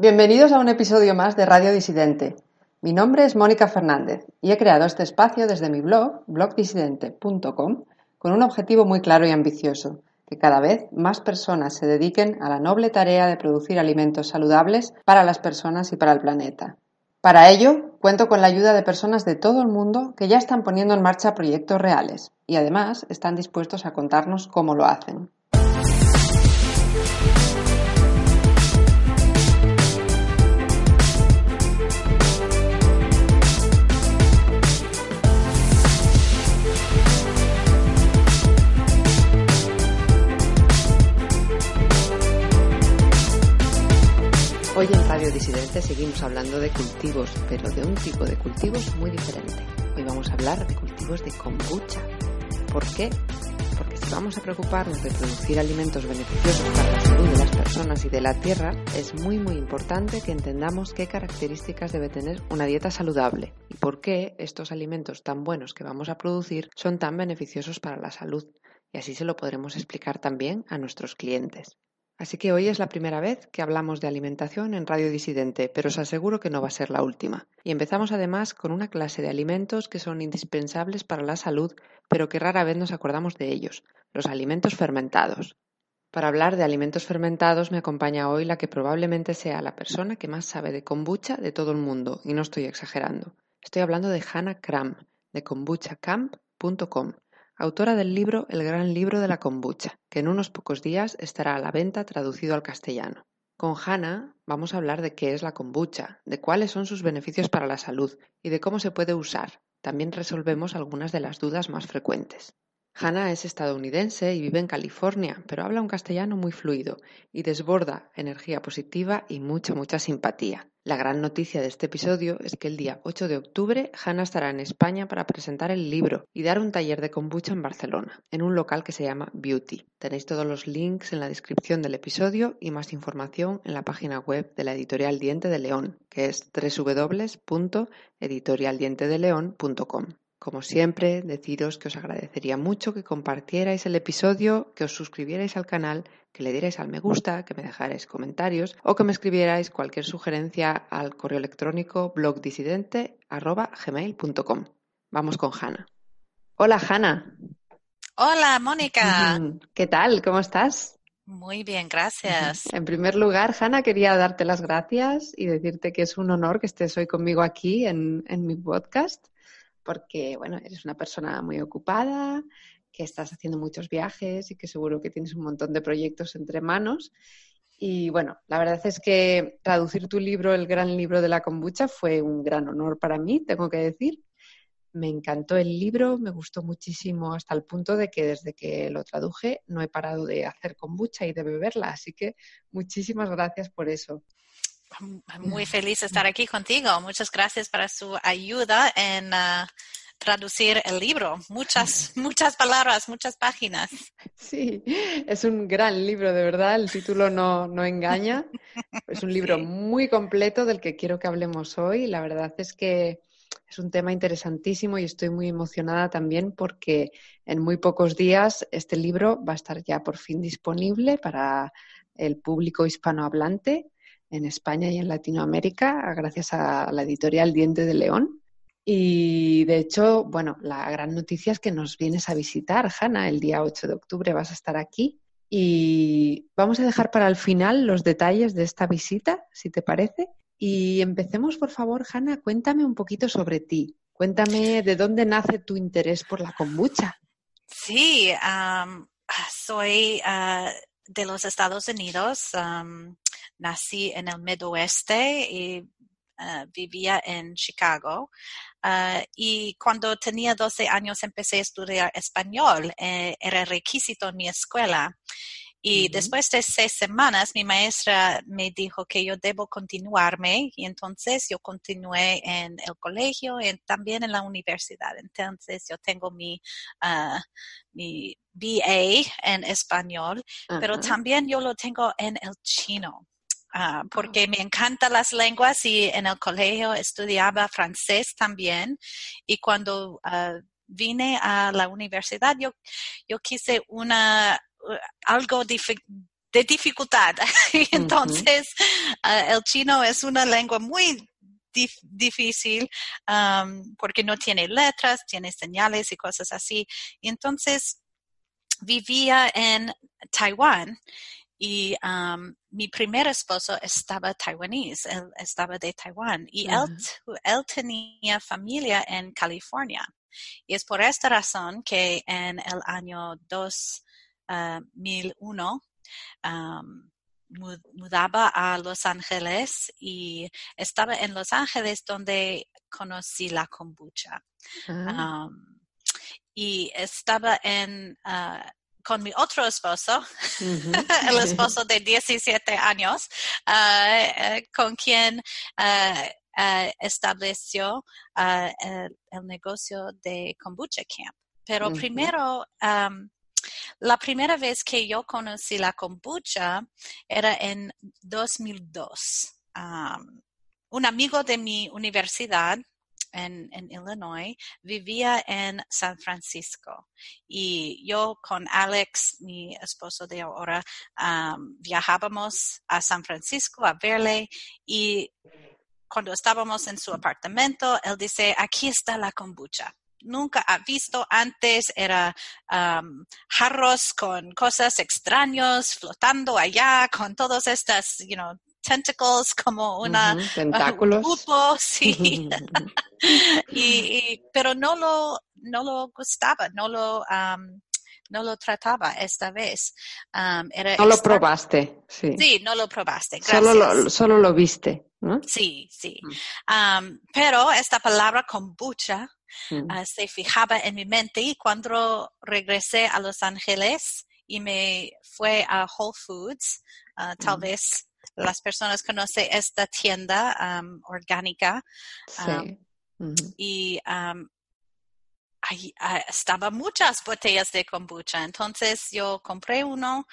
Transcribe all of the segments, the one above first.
Bienvenidos a un episodio más de Radio Disidente. Mi nombre es Mónica Fernández y he creado este espacio desde mi blog, blogdisidente.com, con un objetivo muy claro y ambicioso, que cada vez más personas se dediquen a la noble tarea de producir alimentos saludables para las personas y para el planeta. Para ello, cuento con la ayuda de personas de todo el mundo que ya están poniendo en marcha proyectos reales y además están dispuestos a contarnos cómo lo hacen. Hoy en Radio Disidente seguimos hablando de cultivos, pero de un tipo de cultivos muy diferente. Hoy vamos a hablar de cultivos de kombucha. ¿Por qué? Porque si vamos a preocuparnos de producir alimentos beneficiosos para la salud de las personas y de la tierra, es muy muy importante que entendamos qué características debe tener una dieta saludable y por qué estos alimentos tan buenos que vamos a producir son tan beneficiosos para la salud. Y así se lo podremos explicar también a nuestros clientes. Así que hoy es la primera vez que hablamos de alimentación en Radio Disidente, pero os aseguro que no va a ser la última. Y empezamos además con una clase de alimentos que son indispensables para la salud, pero que rara vez nos acordamos de ellos, los alimentos fermentados. Para hablar de alimentos fermentados me acompaña hoy la que probablemente sea la persona que más sabe de kombucha de todo el mundo, y no estoy exagerando. Estoy hablando de Hannah Kram, de kombuchacamp.com autora del libro El gran libro de la kombucha, que en unos pocos días estará a la venta traducido al castellano. Con Hannah vamos a hablar de qué es la kombucha, de cuáles son sus beneficios para la salud y de cómo se puede usar. También resolvemos algunas de las dudas más frecuentes. Hannah es estadounidense y vive en California, pero habla un castellano muy fluido y desborda energía positiva y mucha, mucha simpatía. La gran noticia de este episodio es que el día 8 de octubre Hannah estará en España para presentar el libro y dar un taller de kombucha en Barcelona, en un local que se llama Beauty. Tenéis todos los links en la descripción del episodio y más información en la página web de la editorial Diente de León, que es www.editorialdientedeleón.com. Como siempre, deciros que os agradecería mucho que compartierais el episodio, que os suscribierais al canal, que le dierais al me gusta, que me dejarais comentarios o que me escribierais cualquier sugerencia al correo electrónico blogdisidente.gmail.com. Vamos con Hanna. Hola, Hanna. Hola, Mónica. ¿Qué tal? ¿Cómo estás? Muy bien, gracias. En primer lugar, Hanna, quería darte las gracias y decirte que es un honor que estés hoy conmigo aquí en, en mi podcast porque, bueno, eres una persona muy ocupada, que estás haciendo muchos viajes y que seguro que tienes un montón de proyectos entre manos. Y bueno, la verdad es que traducir tu libro, el gran libro de la kombucha, fue un gran honor para mí, tengo que decir. Me encantó el libro, me gustó muchísimo hasta el punto de que desde que lo traduje no he parado de hacer kombucha y de beberla. Así que muchísimas gracias por eso. Muy feliz de estar aquí contigo. Muchas gracias para su ayuda en ah, traducir el libro. Muchas, muchas palabras, muchas páginas. Sí, es un gran libro, de verdad. El título no, no engaña. Es un libro muy completo del que quiero que hablemos hoy. La verdad es que es un tema interesantísimo y estoy muy emocionada también porque en muy pocos días este libro va a estar ya por fin disponible para el público hispanohablante en España y en Latinoamérica, gracias a la editorial Diente de León. Y de hecho, bueno, la gran noticia es que nos vienes a visitar, Hanna, el día 8 de octubre vas a estar aquí. Y vamos a dejar para el final los detalles de esta visita, si te parece. Y empecemos, por favor, Hanna, cuéntame un poquito sobre ti. Cuéntame de dónde nace tu interés por la kombucha. Sí, soy ah, de los Estados Unidos nací en el Medio Oeste y eh, vivía en Chicago. Eh, y cuando tenía 12 años empecé a estudiar español. Eh, era requisito en mi escuela. Y después de seis semanas, mi maestra me dijo que yo debo continuarme y entonces yo continué en el colegio y también en la universidad. Entonces yo tengo mi, mi BA en español, pero también yo lo tengo en el chino. Ah, porque me encantan las lenguas y en el colegio estudiaba francés también y cuando ah, vine a la universidad yo, yo quise una uh, algo de dificultad. Entonces, el chino es una lengua muy difícil um, porque no tiene letras, tiene señales y cosas así. Entonces vivía en Taiwán y um, mi primer esposo estaba taiwanés, él estaba de Taiwán y él, él tenía familia en California. Y es por esta razón que en el año 2001 ah, um, mudaba a Los Ángeles y estaba en Los Ángeles donde conocí la kombucha. Um, y estaba en ah, con mi otro esposo, el esposo de 17 años, ah, eh, con quien estableció el, negocio de kombucha camp. Pero primero, um, la primera vez que yo conocí la kombucha era en 2002. un amigo de mi universidad en, Illinois vivía en San Francisco y yo con Alex, mi esposo de ahora, viajábamos a San Francisco a verle y cuando estábamos en su apartamento, él dice, aquí está la kombucha nunca ha visto antes. Era um, jarros con cosas extraños flotando allá, con todas estas, you know, tentacles como una tentáculos. sí. y, pero no lo, no lo gustaba, no lo, um, no lo trataba esta vez. Um, no lo probaste, sí. Sí, no lo probaste. Solo lo, solo lo viste, ¿no? Sí, sí. Mm. pero esta palabra kombucha Mm. Ah, se fijaba en mi mente y cuando regresé a Los Ángeles y me fue a Whole Foods, ah, tal mm. vez las personas conocen esta tienda orgánica y ahí, ah, estaba muchas botellas de kombucha. Entonces yo compré uno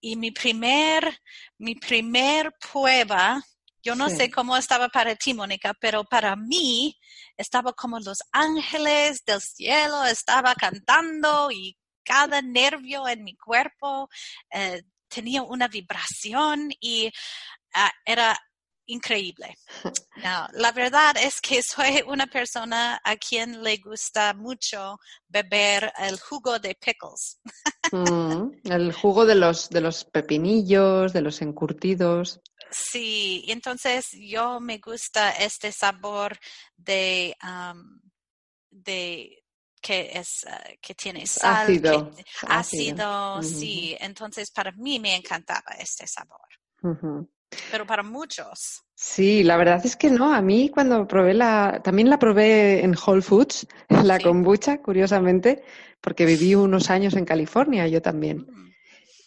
y mi primer, mi primer prueba yo no sé cómo estaba para ti, Mónica, pero para mí estaba como los ángeles del cielo, estaba cantando y cada nervio en mi cuerpo eh, tenía una vibración y ah, era increíble. la verdad es que soy una persona a quien le gusta mucho beber el jugo de pickles. Mm, el jugo de los, de los pepinillos, de los encurtidos. Sí, entonces yo me gusta este sabor de, de que es ah, que tiene sal, ácido, ácido, sí. Entonces para mí me encantaba este sabor. Pero para muchos. Sí, la verdad es que no. A mí cuando probé la, también la probé en Whole Foods, la kombucha, curiosamente, porque viví unos años en California, yo también. Mm.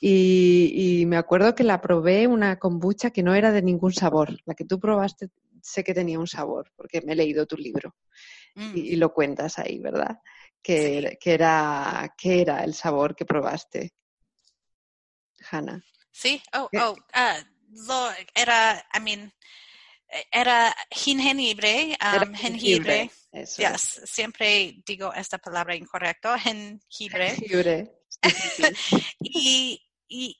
Y, me acuerdo que la probé una kombucha que no era de ningún sabor. La que tú probaste sé que tenía un sabor, porque me he leído tu libro y, mm. lo cuentas ahí, ¿verdad? Que, era, ¿Qué era el sabor que probaste, Hannah? Sí, oh, oh, uh, era, I mean, era jengibre, um, jengibre. Yes, siempre digo esta palabra incorrecto, jengibre. jengibre. y, y,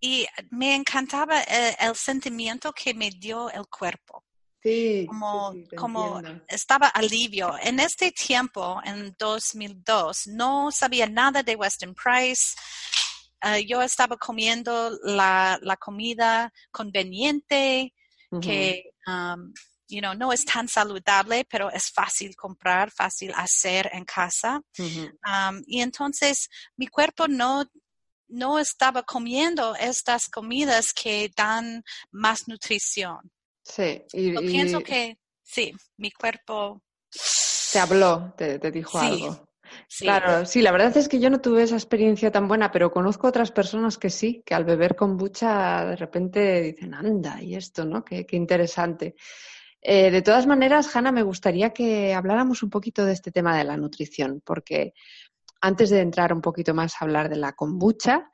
y me encantaba el, sentimiento que me dio el cuerpo. Sí, como, como estaba alivio. En este tiempo, en 2002, no sabía nada de Weston Price. Eh, yo estaba comiendo la, la comida conveniente que um, you know, no es tan saludable, pero es fácil comprar, fácil hacer en casa. Um, y entonces mi cuerpo no no estaba comiendo estas comidas que dan más nutrición. Sí, y, pienso que sí, mi cuerpo te habló, te, dijo algo. Claro, sí, la verdad es que yo no tuve esa experiencia tan buena, pero conozco otras personas que sí, que al beber kombucha de repente dicen, anda, y esto, ¿no? Qué, qué interesante. Eh, de todas maneras, Hanna, me gustaría que habláramos un poquito de este tema de la nutrición, porque antes de entrar un poquito más a hablar de la kombucha,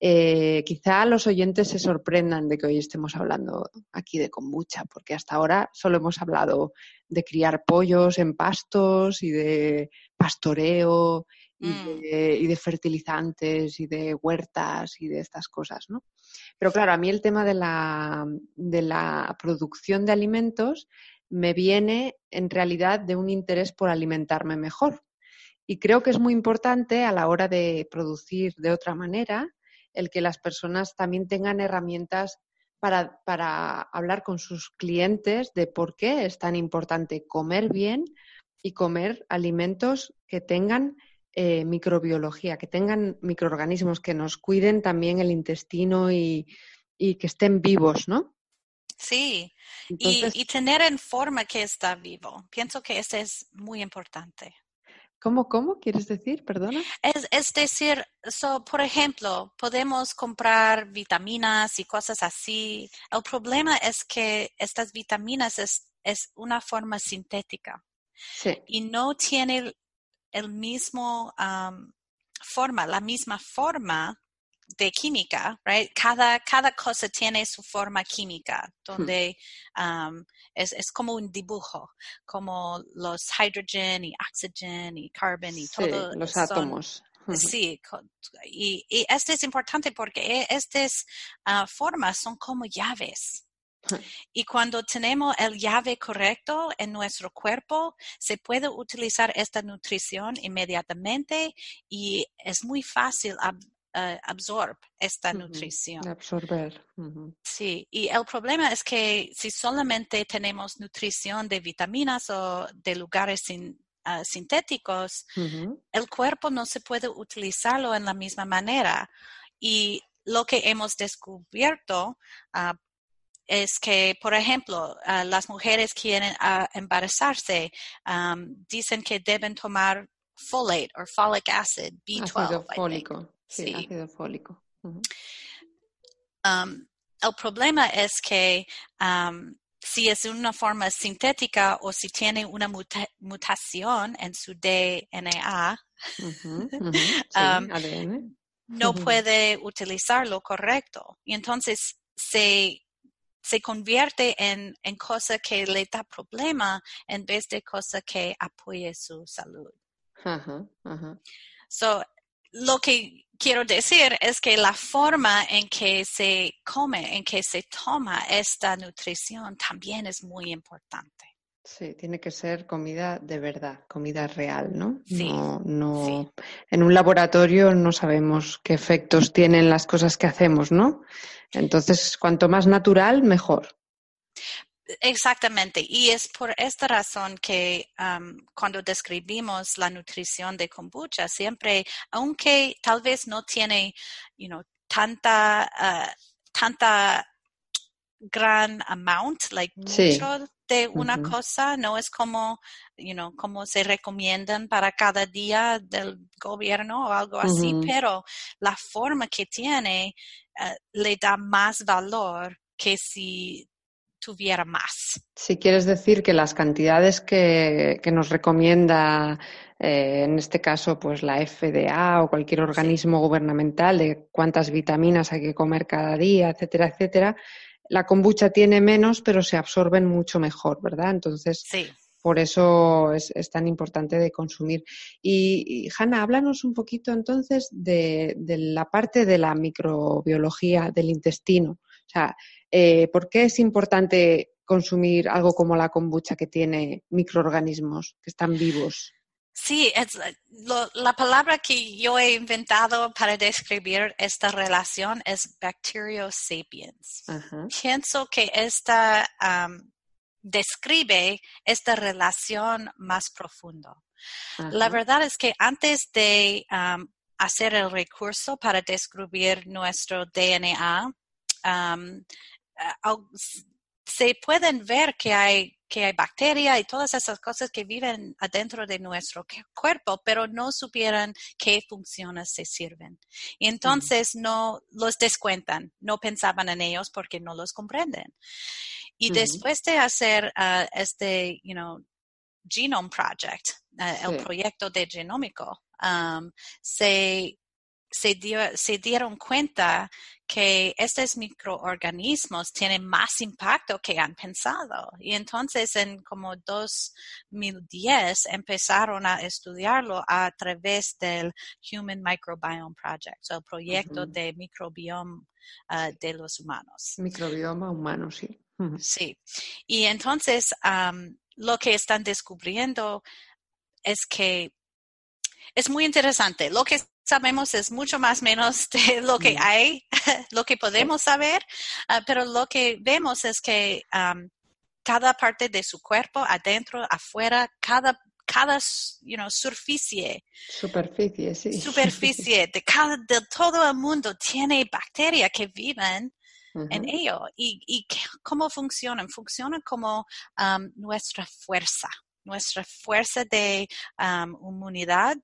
eh, quizá los oyentes se sorprendan de que hoy estemos hablando aquí de kombucha, porque hasta ahora solo hemos hablado de criar pollos en pastos y de pastoreo y, Mm. de, y de fertilizantes y de huertas y de estas cosas, ¿no? Pero claro, a mí el tema de la, de la producción de alimentos me viene en realidad de un interés por alimentarme mejor. Y creo que es muy importante a la hora de producir de otra manera el que las personas también tengan herramientas para, para hablar con sus clientes de por qué es tan importante comer bien y comer alimentos que tengan eh, microbiología, que tengan microorganismos, que nos cuiden también el intestino y, y que estén vivos, ¿no? Sí, y, y tener en forma que está vivo. Pienso que eso es muy importante. ¿Cómo, cómo quieres decir? Perdona. Es, es decir, so, por ejemplo, podemos comprar vitaminas y cosas así. El problema es que estas vitaminas es, es una forma sintética Sí, y no tiene el mismo um, forma, la misma forma de química, right? Cada, cada cosa tiene su forma química, donde um, es, es como un dibujo, como los hydrogen y oxygen y carbon y sí, todo. los son- átomos. Sí, y, y esto es importante porque e- estas ah, formas son como llaves. Y cuando tenemos el llave correcto en nuestro cuerpo, se puede utilizar esta nutrición inmediatamente y es muy fácil ab- eh, absorber esta nutrición. Absorber. Sí, y el problema es que si solamente tenemos nutrición de vitaminas o de lugares sin- ah, sintéticos, el cuerpo no se puede utilizarlo en la misma manera. Y lo que hemos descubierto ah, es que, por ejemplo, ah, las mujeres quieren embarazarse, dicen que deben tomar folate o folic acid, B12. Ácido fólico. Sí, Sí. ácido fólico. Um, el problema es que um, si es una forma sintética o si tiene una muta- mutación en su DNA. Sí, Um, no puede utilizarlo correcto. Y entonces se, se convierte en, en cosa que le da problema en vez de cosa que apoye su salud. Ajá, ajá. So, lo que quiero decir es que la forma en que se come, en que se toma esta nutrición también es muy importante. Sí, tiene que ser comida de verdad, comida real, ¿no? Sí, No, no, sí. en un laboratorio no sabemos qué efectos tienen las cosas que hacemos, ¿no? Entonces, cuanto más natural, mejor. Exactamente. Y es por esta razón que um, cuando describimos la nutrición de kombucha, siempre, aunque tal vez no tiene, you know, tanta, uh, tanta gran amount, like Sí. mucho de una cosa, no es como, you know, como se recomiendan para cada día del gobierno o algo así, pero la forma que tiene eh, le da más valor que si tuviera más. Si quieres decir que las cantidades que, que nos recomienda, eh, en este caso, pues la FDA o cualquier organismo gubernamental de cuántas vitaminas hay que comer cada día, etcétera, etcétera, la kombucha tiene menos, pero se absorben mucho mejor, ¿verdad? Entonces, Sí. por eso es, es tan importante de consumir. Y, y, Hanna, háblanos un poquito entonces de, de la parte de la microbiología del intestino. O sea, eh, ¿por qué es importante consumir algo como la kombucha que tiene microorganismos que están vivos? Sí, es, lo, la palabra que yo he inventado para describir esta relación es bacteriosapiens. Ajá. Pienso que esta um, describe esta relación más profundo. La Ajá. verdad es que antes de um, hacer el recurso para descubrir nuestro DNA, um, se pueden ver que hay, que hay bacteria y todas esas cosas que viven adentro de nuestro cuerpo, pero no supieran qué funciones se sirven. Y entonces no los descuentan, no pensaban en ellos porque no los comprenden. Y después de hacer uh, este, you know, Genome Project, sí. el proyecto de genómico, um, se se, dio- se dieron cuenta que estos microorganismos tienen más impacto que han pensado. Y entonces en como 2010 empezaron a estudiarlo a través del Human Microbiome Project, o el proyecto Ujú. de microbioma ah, de los humanos. Microbioma humano, sí. Sí. Y entonces lo que están descubriendo es que es muy interesante. Lo que sabemos es mucho más menos de lo que hay, lo que podemos saber, ah, pero lo que vemos es que am, cada parte de su cuerpo, adentro, afuera, cada, cada you know, superficie, Superficie, sí. superficie de, cada, de todo el mundo tiene bacterias que viven en ello. ¿Y, y cómo funcionan? Funcionan como am, nuestra fuerza, nuestra fuerza de am, inmunidad,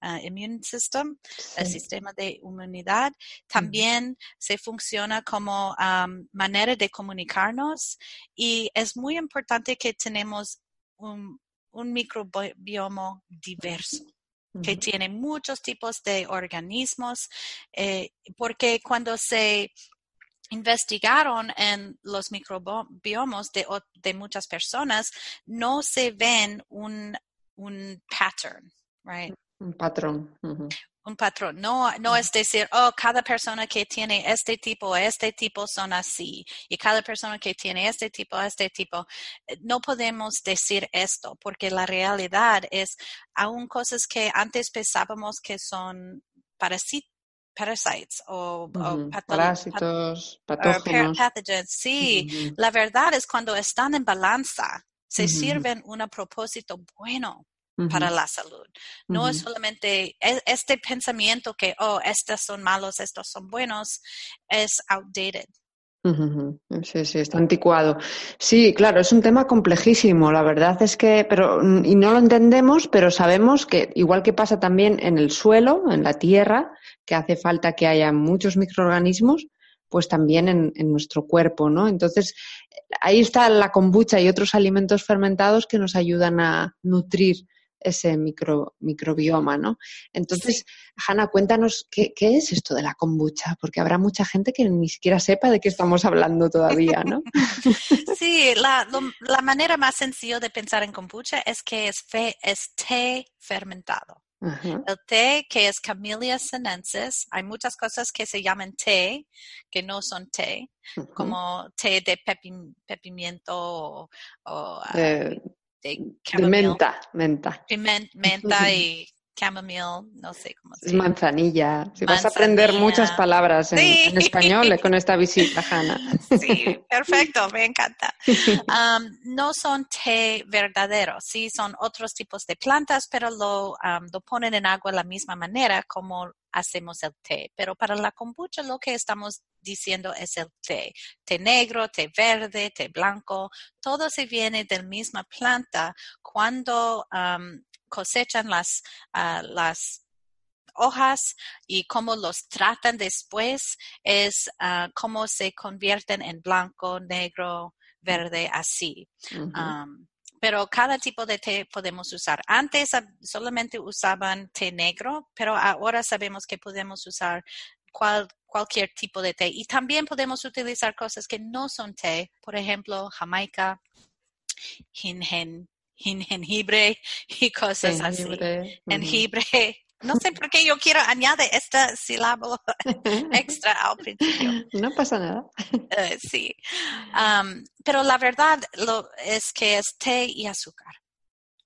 ah, immune system, el sistema de inmunidad. También se funciona como am, manera de comunicarnos y es muy importante que tenemos un, un microbioma diverso que tiene muchos tipos de organismos, eh, porque cuando se investigaron en los microbiomas de, de muchas personas, no se ven un, un pattern, right? Un patrón. Un patrón. No, no es decir, oh, cada persona que tiene este tipo, este tipo son así, y cada persona que tiene este tipo, este tipo. Eh, No podemos decir esto, porque la realidad es, aún cosas que antes pensábamos que son parasi- parasites o, o Ujú. patolo- pat- Parásitos, patógenos. pathogens. Sí, la verdad es cuando están en balanza, se Ujú. sirven un propósito bueno para la salud. No es solamente e- este pensamiento que, oh, estos son malos, estos son buenos, es outdated. Sí, sí, está anticuado. Sí, claro, es un tema complejísimo, la verdad es que, pero, mm, y no lo entendemos, pero sabemos que, igual que pasa también en el suelo, en la tierra, que hace falta que haya muchos microorganismos, pues también en, en nuestro cuerpo, ¿no? Entonces, ahí está la kombucha y otros alimentos fermentados que nos ayudan a nutrir ese micro, microbioma, ¿no? Entonces, Hanna, cuéntanos qué, qué es esto de la kombucha, porque habrá mucha gente que ni siquiera sepa de qué estamos hablando todavía, ¿no? Sí, la, lo- la manera más sencilla de pensar en kombucha es que es, fe- es té fermentado. Ajá. El té que es Camellia sinensis, hay muchas cosas que se llaman té, que no son té, como té de pepi- pepimiento o, o, ah, De, de menta, menta. Menta y chamomile, no sé cómo se Es llama. manzanilla. Si vas a aprender muchas palabras en, Sí. en español eh, con esta visita, Hanna. Sí, perfecto, me encanta. Um, no son té verdaderos, sí, son otros tipos de plantas, pero lo, um, lo ponen en agua de la misma manera como hacemos el té. Pero para la kombucha lo que estamos diciendo es el té. Té negro, té verde, té blanco, todo se viene de la misma planta cuando um, cosechan las, ah, las hojas y cómo los tratan después es ah, cómo se convierten en blanco, negro, verde, así. Um, pero cada tipo de té podemos usar. Antes solamente usaban té negro, pero ahora sabemos que podemos usar cual- cualquier tipo de té. Y también podemos utilizar cosas que no son té, por ejemplo, jamaica, jen- jengibre y cosas así Jengibre, ujú. jengibre. No sé por qué yo quiero añadir esta sílaba extra al principio. No pasa nada. Eh, sí. Um, pero la verdad lo, es que es té y azúcar.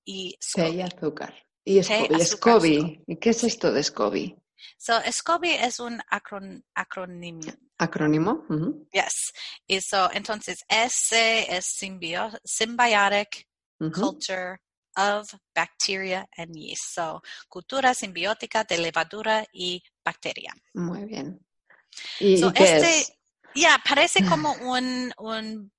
Y Té y azúcar. Y Té, SCOBY. azúcar, SCOBY. ¿Y qué es esto de SCOBY? So, SCOBY es un acron, acrónimo. ¿Acrónimo? Ujú, Yes. Y so, entonces, S es symbio- symbiotic culture of bacteria and yeast. So, cultura simbiótica de levadura y bacteria. Muy bien. ¿Y, So, qué este, es? ya, parece como un, un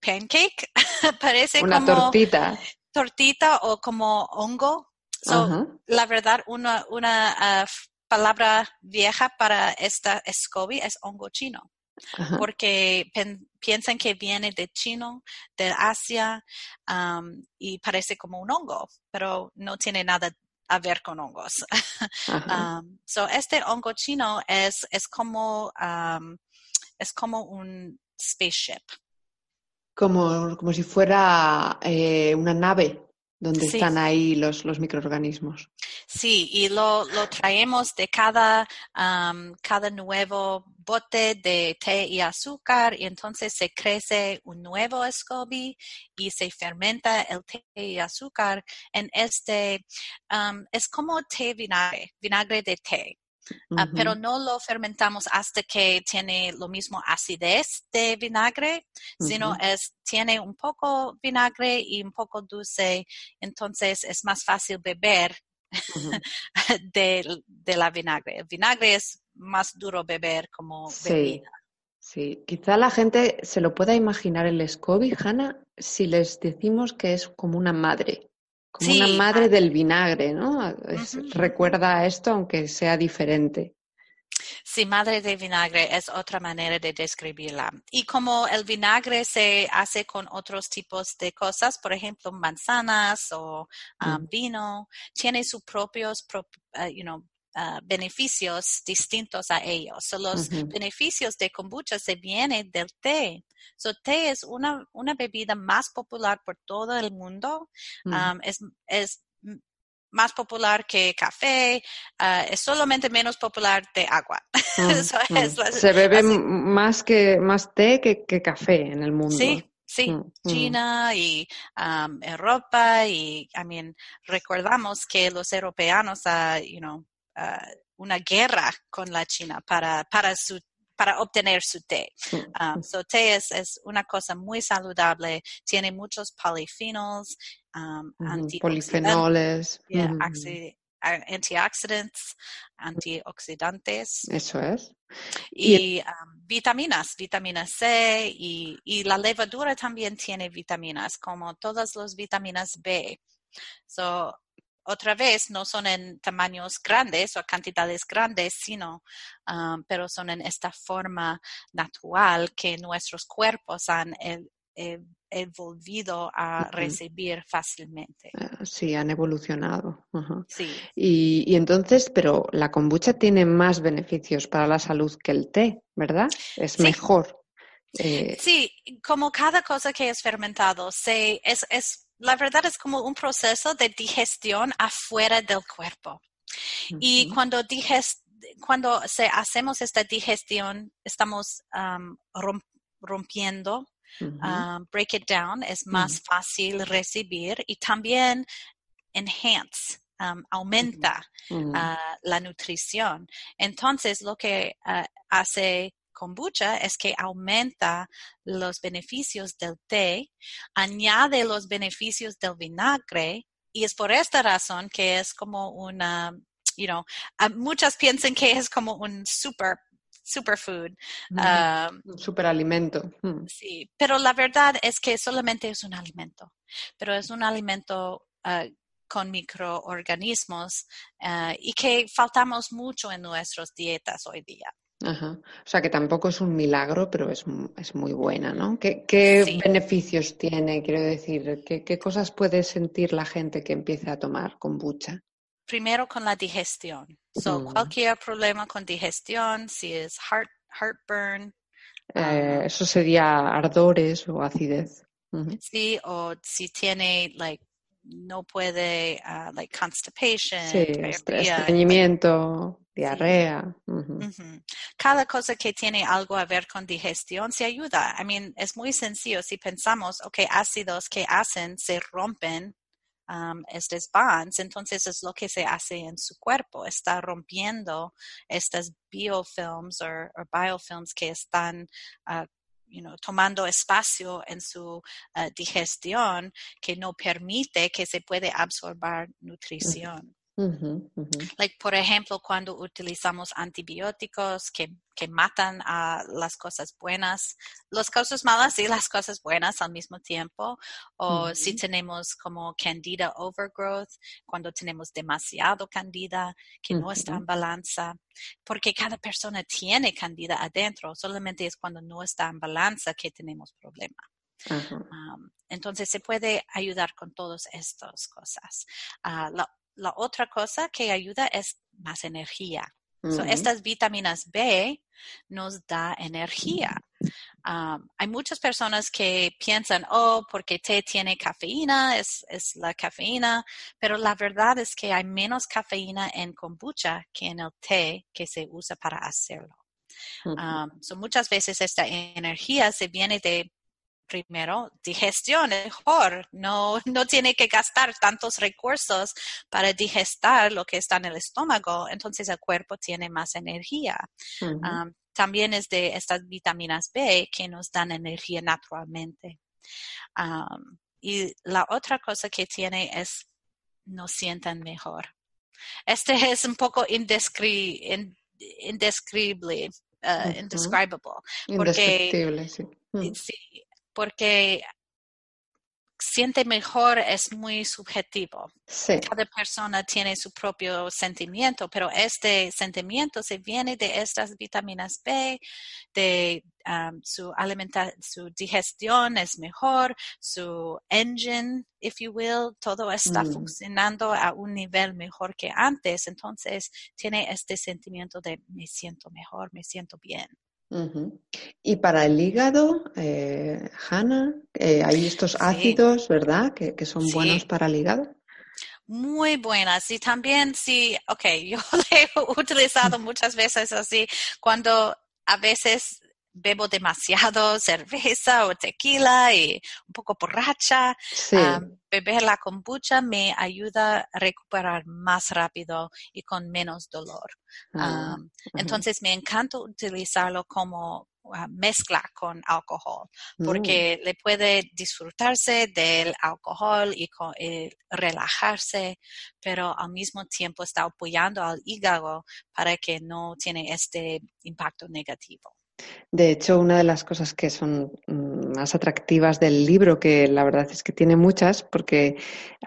pancake, parece Una como tortita. tortita o como hongo. So, la verdad, una, una f- palabra vieja para esta SCOBY es hongo chino, porque pen- piensan que viene de chino, de Asia, um, y parece como un hongo, pero no tiene nada a ver con hongos. um, so este hongo chino es, es como, um, es como un spaceship. Como, como si fuera eh, una nave donde Sí. están ahí los, los microorganismos. Sí, y lo, lo traemos de cada, um, cada nuevo bote de té y azúcar y entonces se crece un nuevo SCOBY y se fermenta el té y azúcar en este, um, es como té vinagre, vinagre de té. Ah, pero no lo fermentamos hasta que tiene lo mismo acidez de vinagre, sino es tiene un poco vinagre y un poco dulce, entonces es más fácil beber de, de la vinagre. El vinagre es más duro beber como Sí, bebida. sí. Quizá la gente se lo pueda imaginar el SCOBY, Hanna, si les decimos que es como una madre, como una Sí, madre ah. del vinagre, ¿no? Es- Ujú, ujú. recuerda esto, aunque sea diferente. Sí, madre de vinagre es otra manera de describirla. Y como el vinagre se hace con otros tipos de cosas, por ejemplo, manzanas o um, vino, tiene sus propios, prop- uh, you know, uh, beneficios distintos a ellos. So, los beneficios de kombucha se vienen del té. So, té es una, una bebida más popular por todo el mundo. Mm. Um, es, es más popular que café, ah, es solamente menos popular de agua. Mm, Eso mm. es la- Se bebe así. más que más té que, que café en el mundo. Sí, sí. Mm, mm. China y um, Europa y, I mean, recordamos que los europeos, ah, you know, ah, una guerra con la China para, para su para obtener su té. Mm, Um, so té es, es una cosa muy saludable, tiene muchos polifenols, um, antioxidantes, Polifenoles. yeah, Ujú. oxi- a- antioxidants, antioxidantes Eso es. Y- y um, vitaminas, vitamina C y, y la levadura también tiene vitaminas, como todas las vitaminas B. So, otra vez, no son en tamaños grandes o cantidades grandes, sino, um, pero son en esta forma natural que nuestros cuerpos han el- el- evolvido a recibir fácilmente. Eh, Sí, han evolucionado. Sí. Y, y entonces, pero la kombucha tiene más beneficios para la salud que el té, ¿verdad? Es Sí. mejor. Eh, Sí, como cada cosa que es fermentado, se, es, es, la verdad es como un proceso de digestión afuera del cuerpo. Y cuando, diges- cuando se, hacemos esta digestión, estamos um, rom- rompiendo, um, break it down, es más fácil recibir y también enhance, um, aumenta ah, la nutrición. Entonces, lo que ah, hace kombucha es que aumenta los beneficios del té, añade los beneficios del vinagre y es por esta razón que es como una, you know, ah, muchas piensan que es como un super superfood. ujú. ah, Un superalimento. Mm, Sí, pero la verdad es que solamente es un alimento, pero es un alimento ah, con microorganismos ah, y que faltamos mucho en nuestras dietas hoy día. Ajá. O sea que tampoco es un milagro, pero es, es muy buena, ¿no? ¿Qué, qué Sí. beneficios tiene? Quiero decir, ¿qué, qué cosas puede sentir la gente que empiece a tomar kombucha? Primero con la digestión. So, Mm. cualquier problema con digestión, si es heart, heartburn, Eh, Ah. eso sería ardores o acidez. Sí, o si tiene, like, no puede, ah, like, constipation, Sí, estreñimiento, diarrea. Cada cosa que tiene algo a ver con digestión se ayuda. I mean, es muy sencillo. Si pensamos, ok, ácidos que hacen se rompen um, estos bonds, entonces es lo que se hace en su cuerpo, está rompiendo estas biofilms o biofilms que están ah, you know, tomando espacio en su ah, digestión que no permite que se puede absorber nutrición. Like, por ejemplo, cuando utilizamos antibióticos que, que matan a las cosas buenas, las cosas malas y las cosas buenas al mismo tiempo, o si tenemos como candida overgrowth, cuando tenemos demasiado candida que no está en balanza, porque cada persona tiene candida adentro, solamente es cuando no está en balanza que tenemos. Um, entonces se puede ayudar con todas estas cosas. Ah, la la otra cosa que ayuda es más energía. So, estas vitaminas B nos da energía. Um, hay muchas personas que piensan, oh, porque té tiene cafeína, es, es la cafeína, pero la verdad es que hay menos cafeína en kombucha que en el té que se usa para hacerlo. Um, so muchas veces esta energía se viene de primero digestión mejor no no tiene que gastar tantos recursos para digestar lo que está en el estómago entonces el cuerpo tiene más energía. Um, también es de estas vitaminas B que nos dan energía naturalmente Um, y la otra cosa que tiene es nos sientan mejor este es un poco indescri in- indescribible uh, Ujú. indescribable porque-. Sí, porque siente mejor es muy subjetivo. Sí. Cada persona tiene su propio sentimiento, pero este sentimiento se viene de estas vitaminas B, de um, su alimentación, su digestión es mejor, su engine, if you will, todo está Mm. funcionando a un nivel mejor que antes. Entonces tiene este sentimiento de me siento mejor, me siento bien. Y para el hígado, eh, Hanna, eh, hay estos Sí. ácidos, ¿verdad? Que, que son Sí. buenos para el hígado. Muy buenas. Y también sí, ok, yo le he utilizado muchas veces así cuando a veces bebo demasiado cerveza o tequila y un poco borracha. Sí. um, beber la kombucha me ayuda a recuperar más rápido y con menos dolor. Ah, ujú. entonces me encanta utilizarlo como uh, mezcla con alcohol Mm. porque le puede disfrutarse del alcohol y, co- y relajarse, pero al mismo tiempo está apoyando al hígado para que no tiene este impacto negativo. De hecho, una de las cosas que son mm, más atractivas del libro, que la verdad es que tiene muchas, porque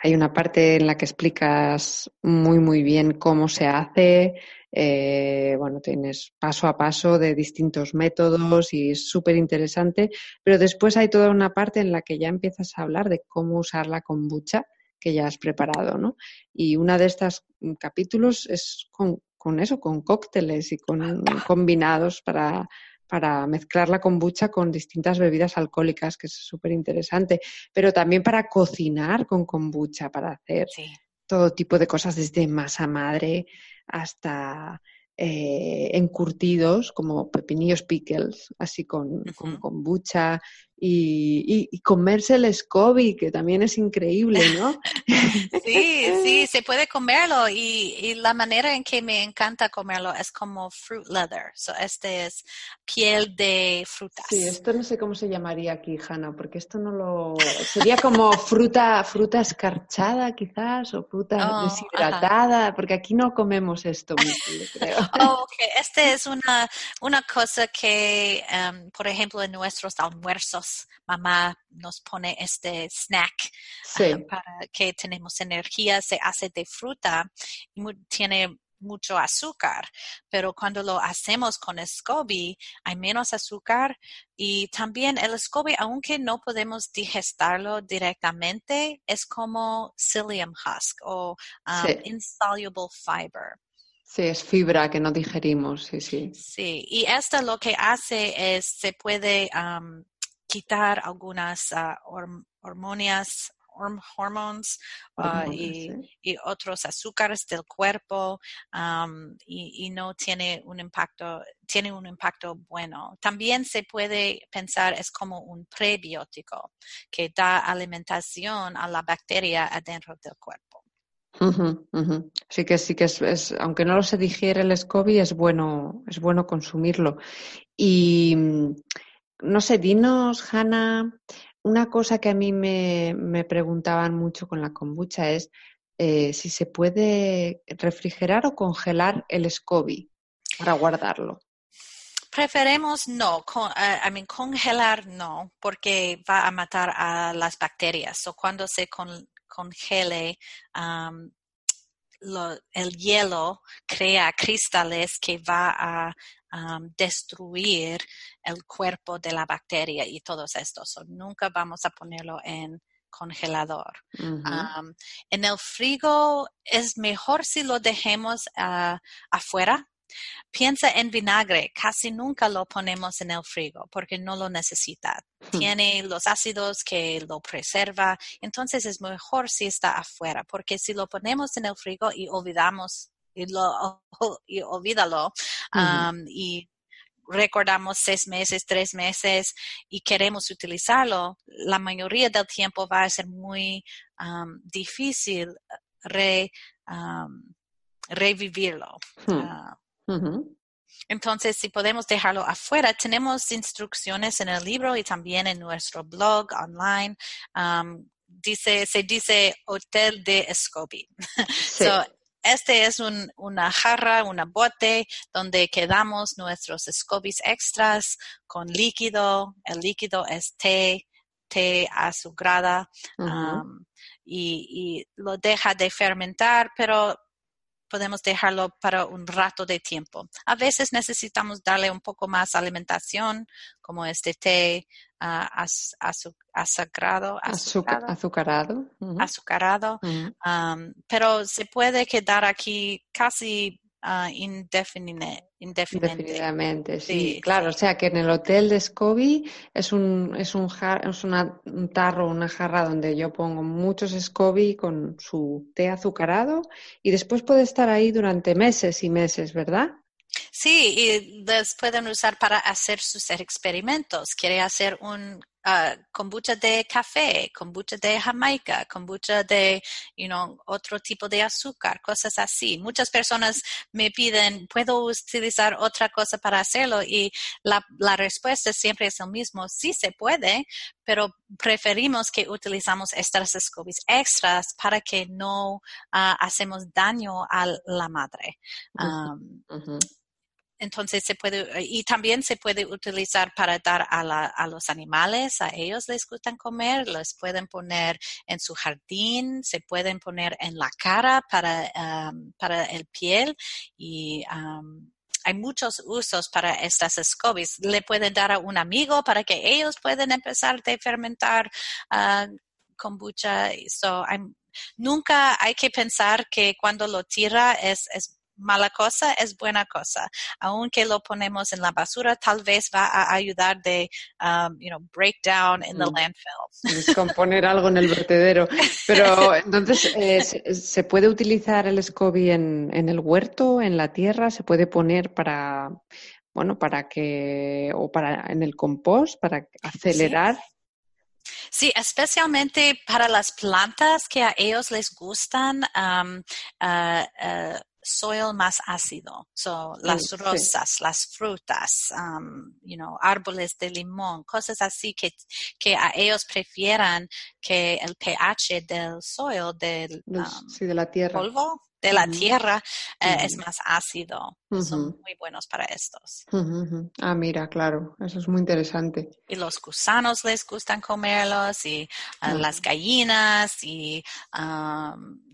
hay una parte en la que explicas muy, muy bien cómo se hace, eh, bueno, tienes paso a paso de distintos métodos y es súper interesante, pero después hay toda una parte en la que ya empiezas a hablar de cómo usar la kombucha que ya has preparado, ¿no? Y una de estas mm, capítulos es con, con eso, con cócteles y con combinados para para mezclar la kombucha con distintas bebidas alcohólicas, que es súper interesante, pero también para cocinar con kombucha, para hacer Sí. todo tipo de cosas, desde masa madre hasta eh, encurtidos como pepinillos pickles, así con, con kombucha y, y- y comerse el SCOBY, que también es increíble, ¿no? Sí, sí, se puede comerlo y, y la manera en que me encanta comerlo es como fruit leather. So, este es piel de frutas. Sí, esto no sé cómo se llamaría aquí, Hanna, porque esto no lo... Sería como fruta, fruta escarchada quizás, o fruta Oh, deshidratada, porque aquí no comemos esto mucho, creo. Oh, ok. Este es una, una cosa que, em, por ejemplo, en nuestros almuerzos, mamá nos pone este snack Sí, ah, para que tenemos energía, se hace de fruta y mu- tiene mucho azúcar, pero cuando lo hacemos con SCOBY hay menos azúcar y también el SCOBY, aunque no podemos digestarlo directamente, es como psyllium husk o um, Sí. insoluble fiber. sí, es fibra que no digerimos, sí, sí. Sí, y esto lo que hace es, se puede am, quitar algunas ah, horm- hormonas, horm- hormones ah, Hormonas, y, sí. y otros azúcares del cuerpo am, y, y no tiene un impacto, tiene un impacto bueno. También se puede pensar es como un prebiótico que da alimentación a la bacteria adentro del cuerpo. Ujú. Sí que sí que es, es- aunque no lo se digiere el SCOBY, es bueno, es bueno consumirlo. Y mm, no sé, dinos, Hanna, una cosa que a mí me, me preguntaban mucho con la kombucha es eh, si se puede refrigerar o congelar el SCOBY para guardarlo. Preferemos no, eh, congelar no, porque va a matar a las bacterias. O cuando se con- congele, um, lo- el hielo crea cristales que va a um, destruir el cuerpo de la bacteria y todos estos. So, nunca vamos a ponerlo en congelador. en el frigo es mejor si lo dejemos ah, afuera. Piensa en vinagre, casi nunca lo ponemos en el frigo porque no lo necesita. Hmm. Tiene los ácidos que lo preserva, entonces es mejor si está afuera, porque si lo ponemos en el frigo y olvidamos y, lo, y olvídalo y recordamos seis meses, tres meses y queremos utilizarlo, la mayoría del tiempo va a ser muy difícil revivirlo. Hmm. Entonces, si podemos dejarlo afuera, tenemos instrucciones en el libro y también en nuestro blog online. dice, se dice hotel de Scobie. Este es una jarra, una bote donde quedamos nuestros scobies extras con líquido. El líquido es té, té azucarada y, y, lo deja de fermentar, pero podemos dejarlo para un rato de tiempo. A veces necesitamos darle un poco más alimentación, como este té uh, azucarado, azucarado, azucarado, pero se puede quedar aquí casi uh, indefinidamente. sí. Claro, o sea que en el hotel de Scobie es un, es un, es un tarro, una jarra donde yo pongo muchos Scobie con su té azucarado y después puede estar ahí durante meses y meses, ¿verdad? Sí, y les pueden usar para hacer sus experimentos. Quiere hacer un uh, kombucha de café, kombucha de Jamaica, kombucha de, you know, otro tipo de azúcar, cosas así. Muchas personas me piden, ¿puedo utilizar otra cosa para hacerlo? Y la, la respuesta siempre es el mismo, sí se puede, pero preferimos que utilizamos estas scobies extras para que no uh, hacemos daño a la madre. Um, entonces se puede, y también se puede utilizar para dar a, la, a, los animales, a ellos les gustan comer, los pueden poner en su jardín, se pueden poner en la cara para, para el piel y hay muchos usos para estas scobies. Le pueden dar a un amigo para que ellos puedan empezar a fermentar uh, kombucha. So, nunca hay que pensar que cuando lo tira es, es mala cosa es buena cosa. Aunque lo ponemos en la basura, tal vez va a ayudar de, um, you know, break down in the mm. landfill. Descomponer algo en el vertedero. Pero entonces, eh, ¿se, puede utilizar el SCOBY en, en el huerto, en la tierra? ¿Se puede poner para, bueno, para que, o para en el compost, para acelerar? Sí. especialmente para las plantas que a ellos les gustan um, uh, uh, soil más ácido. So, las rosas, las frutas, um, you know, árboles de limón, cosas así que, que a ellos prefieran que el pH del soil, del um, de la tierra. polvo, de la tierra eh, es más ácido. Son muy buenos para estos. Ah, mira, claro, eso es muy interesante. Y los gusanos les gustan comerlos, y ah, las gallinas, y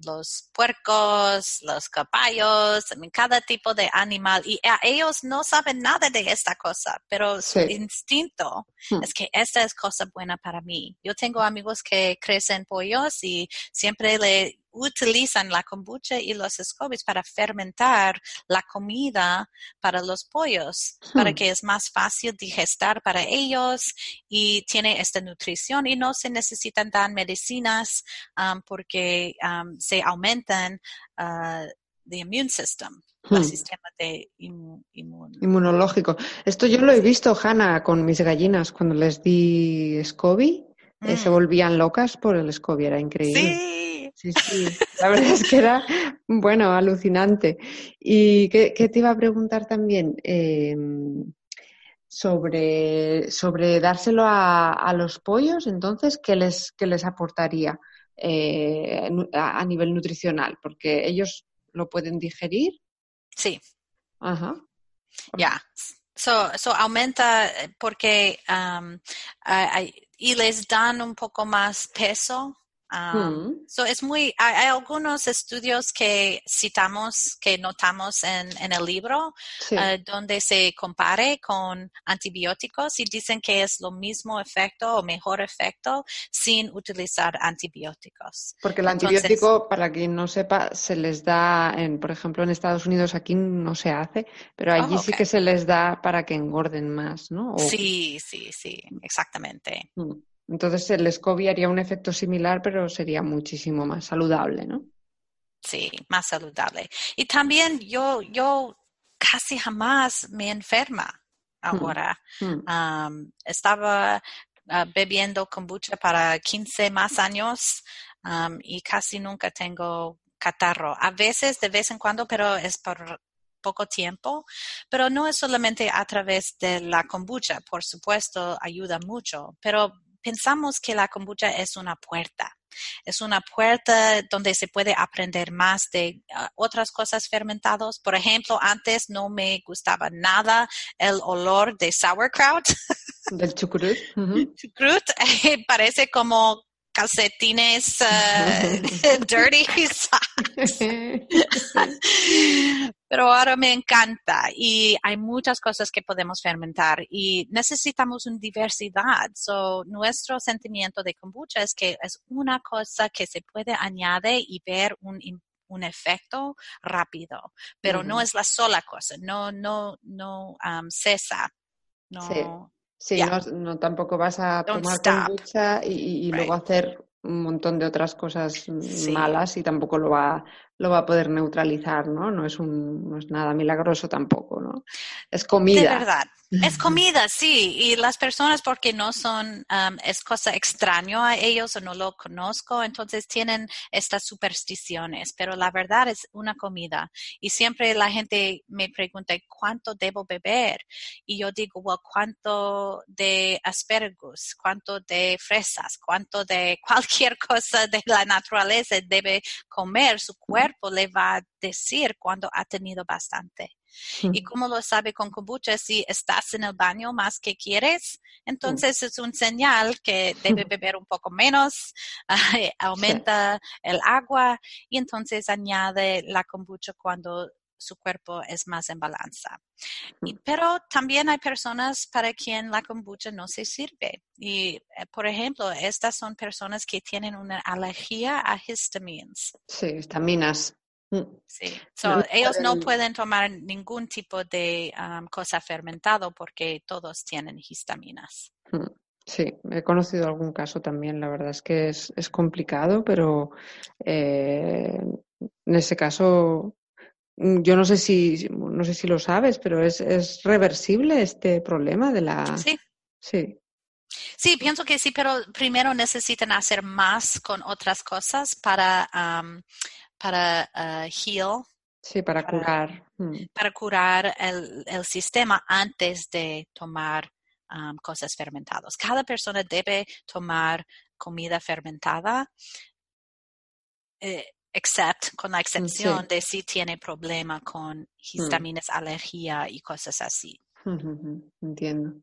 los puercos, los caballos, cada tipo de animal. Y ellos no saben nada de esta cosa, pero su instinto hmm. es que esta es cosa buena para mí. Yo tengo amigos que crecen pollos y siempre le utilizan la kombucha y los scobies para fermentar la comida para los pollos, para hmm. que es más fácil digestar para ellos y tiene esta nutrición y no se necesitan dar medicinas um, porque um, se aumentan uh, the immune system. El hmm. sistema de inmunológico. Esto yo lo he visto, Hanna, con mis gallinas cuando les di SCOBY. Eh, se mm. volvían locas por el SCOBY, era increíble. Sí, Sí, sí, la verdad es que era, bueno, alucinante. ¿Y qué, te iba a preguntar también? Em, sobre, sobre dárselo a, los pollos, entonces, ¿qué les, qué les aportaría eh, a, nivel nutricional? Porque ellos lo pueden digerir. Sí. Ajá. Ya. So, so, aumenta porque y les dan un poco más peso Um, Mm. so es muy, hay, hay algunos estudios que citamos, que notamos en, en el libro, Sí. eh, donde se compare con antibióticos y dicen que es lo mismo efecto o mejor efecto sin utilizar antibióticos. Porque el entonces- antibiótico, para quien no sepa, se les da, en, por ejemplo, en Estados Unidos aquí no se hace, pero allí Oh, sí que se les da para que engorden más, ¿no? O- Sí, sí, sí, exactamente. Mm. Entonces el SCOBY haría un efecto similar, pero sería muchísimo más saludable, ¿no? Sí, más saludable. Y también yo, yo casi jamás me enferma ahora. Mm. Um, estaba ah, bebiendo kombucha para 15 más años um, y casi nunca tengo catarro. A veces, de vez en cuando, pero es por poco tiempo. Pero no es solamente a través de la kombucha, por supuesto, ayuda mucho, pero pensamos que la kombucha es una puerta. Es una puerta donde se puede aprender más de ah, otras cosas fermentadas. Por ejemplo, antes no me gustaba nada el olor de sauerkraut. Del chucrut. Chucrut eh, parece como calcetines eh, dirty pero ahora me encanta y hay muchas cosas que podemos fermentar y necesitamos una diversidad. So, nuestro sentimiento de kombucha es que es una cosa que se puede añadir y ver un, un efecto rápido, pero no es la sola cosa, no, no, no um, cesa. No, Sí. Sí, no, no tampoco vas a Don't tomar stop. kombucha y, y- luego hacer un montón de otras cosas Sí. malas y tampoco lo va, lo va a poder neutralizar, ¿no? No es un, no es nada milagroso tampoco, ¿no? Es De comida. verdad. Es comida, sí. Y las personas, porque no son, um, es cosa extraño a ellos o no lo conozco, entonces tienen estas supersticiones. Pero la verdad es una comida. Y siempre la gente me pregunta, ¿cuánto debo beber? Y yo digo, well, ¿cuánto de asparagus? ¿Cuánto de fresas? ¿Cuánto de cualquier cosa de la naturaleza debe comer? Su cuerpo le va a decir cuando ha tenido bastante. ¿Y cómo lo sabe con kombucha? Si estás en el baño más que quieres, entonces es un señal que debe beber un poco menos, aumenta el agua y entonces añade la kombucha cuando su cuerpo es más en balanza. Y, pero también hay personas para quien la kombucha no se sirve. Y, eh, por ejemplo, estas son personas que tienen una alergia a histamines. Sí, estaminas. Mm. Sí. So, No ellos no pueden- tomar ningún tipo de um, cosa fermentado porque todos tienen histaminas. Mm. Sí, he conocido algún caso también. La verdad es que es, es complicado, pero eh, en ese caso, mm, yo no sé si, no sé si lo sabes, pero es, es reversible este problema de la. Sí, Sí, sí, pienso que sí, pero primero necesitan hacer más con otras cosas para, um, para uh, heal, sí, para Para- curar. Mm. para curar el, el sistema antes de tomar um, cosas fermentadas. Cada persona debe tomar comida fermentada, eh, except con la excepción de si tiene problema con histaminas, alergia y cosas así. Entiendo.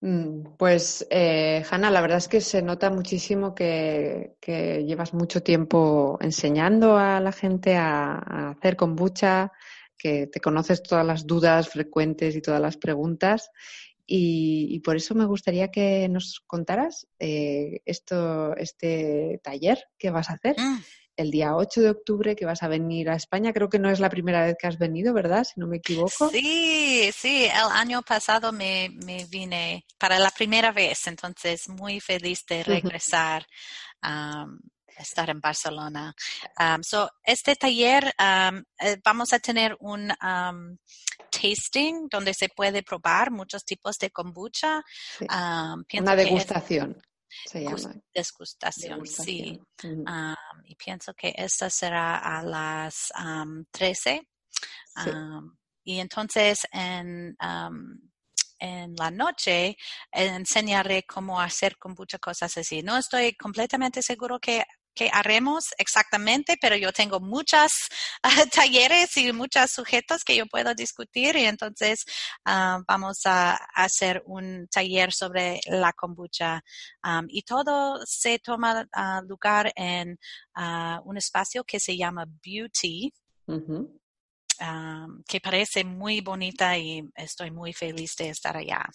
Mm, Pues, eh, Hanna, la verdad es que se nota muchísimo que, que llevas mucho tiempo enseñando a la gente a, a hacer kombucha, que te conoces todas las dudas frecuentes y todas las preguntas. Y, y por eso me gustaría que nos contaras eh, esto, este taller que vas a hacer Mm, el día 8 de octubre, que vas a venir a España. Creo que no es la primera vez que has venido, ¿verdad? Si no me equivoco. Sí, sí, el año pasado me, me vine para la primera vez, entonces muy feliz de regresar um, a estar en Barcelona. Um, so, este taller um, vamos a tener un um, tasting donde se puede probar muchos tipos de kombucha. Sí. Um, Una degustación se llama. Degustación, sí. Degustación. Ujú. Um, y pienso que esta será a las um, 13. Sí. Um, y entonces en, en la noche enseñaré cómo hacer con muchas cosas así. No estoy completamente seguro que qué haremos exactamente, pero yo tengo muchos talleres y muchos sujetos que yo puedo discutir y entonces ah, vamos a hacer un taller sobre la kombucha y todo se toma ah, lugar en ah, un espacio que se llama Beauty. que parece muy bonita y estoy muy feliz de estar allá.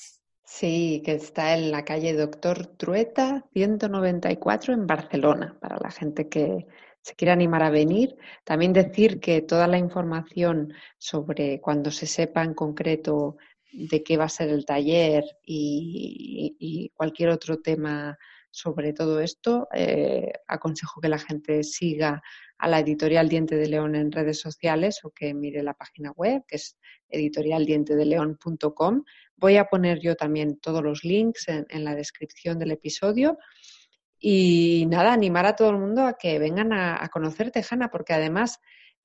Sí, que está en la calle Doctor Trueta 194 en Barcelona, para la gente que se quiera animar a venir. También decir que toda la información sobre cuando se sepa en concreto de qué va a ser el taller y, cualquier otro tema sobre todo esto, eh, aconsejo que la gente siga a la editorial Diente de León en redes sociales o que mire la página web, que es editorialdientedeleón.com. Voy a poner yo también todos los links en, la descripción del episodio. Y nada, animar a todo el mundo a que vengan a, a conocerte, Hanna, porque además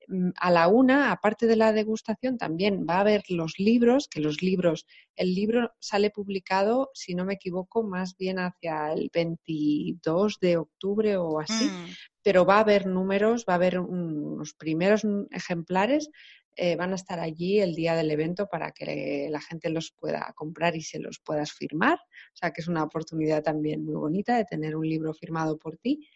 mm, a la una, aparte de la degustación, también va a haber los libros, que los libros, el libro sale publicado, si no me equivoco, más bien hacia el 22 de octubre o así, mm. pero va a haber números, va a haber unos primeros ejemplares eh, van a estar allí el día del evento para que la gente los pueda comprar y se los puedas firmar. O sea que es una oportunidad también muy bonita de tener un libro firmado por ti.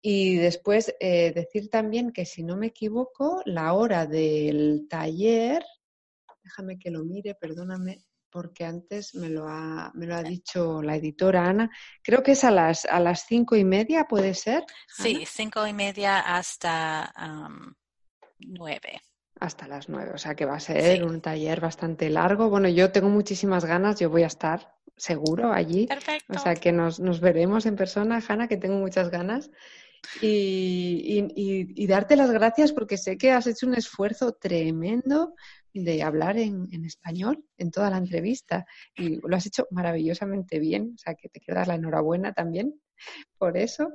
Y después eh, decir también que si no me equivoco, la hora del taller, déjame que lo mire, perdóname, porque antes me lo ha, me lo ha dicho la editora Ana. Creo que es a las, a las cinco y media, ¿puede ser? Sí, cinco y media hasta nueve hasta las nueve. O sea que va a ser un taller bastante largo. Bueno, yo tengo muchísimas ganas, yo voy a estar seguro allí. Perfecto. O sea que nos, nos veremos en persona, Hanna, que tengo muchas ganas. Y, y, darte las gracias porque sé que has hecho un esfuerzo tremendo de hablar en, en, español en toda la entrevista y lo has hecho maravillosamente bien. O sea que te quiero dar la enhorabuena también por eso.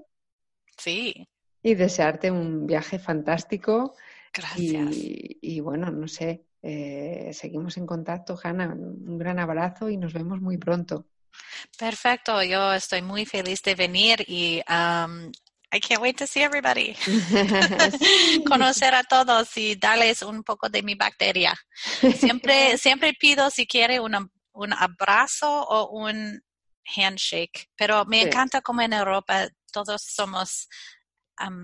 Sí. Y desearte un viaje fantástico Gracias. Y, bueno, no sé, eh, seguimos en contacto, Hanna. Un gran abrazo y nos vemos muy pronto. Perfecto, yo estoy muy feliz de venir y um, I can't wait to see everybody. Conocer a todos y darles un poco de mi bacteria. Siempre, siempre pido si quiere un abrazo o un handshake, pero me encanta como en Europa todos somos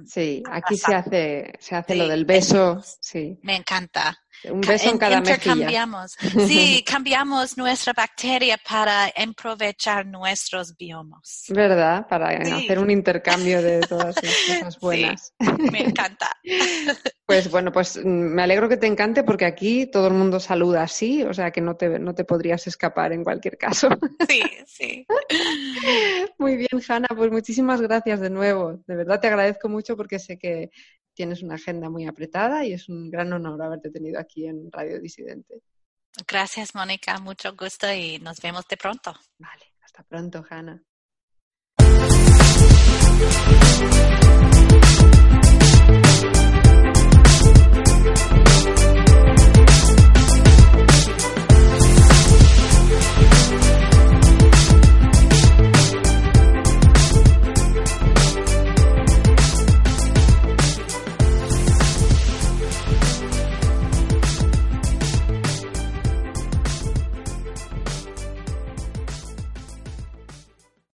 sí, aquí se hace, se hace lo del beso. Sí. Me encanta. Un beso en cada Intercambiamos. Sí, cambiamos nuestra bacteria para aprovechar nuestros biomas. ¿Verdad? Para hacer un intercambio de todas las cosas buenas. me encanta. Pues bueno, pues mm, me alegro que te encante porque aquí todo el mundo saluda así, o sea que no te, no te podrías escapar en cualquier caso. Sí, sí. Muy bien, Hanna, pues muchísimas gracias de nuevo. De verdad te agradezco mucho porque sé que tienes una agenda muy apretada y es un gran honor haberte tenido aquí en Radio Disidente. Gracias, Mónica. Mucho gusto y nos vemos de pronto. Vale, hasta pronto, Hanna.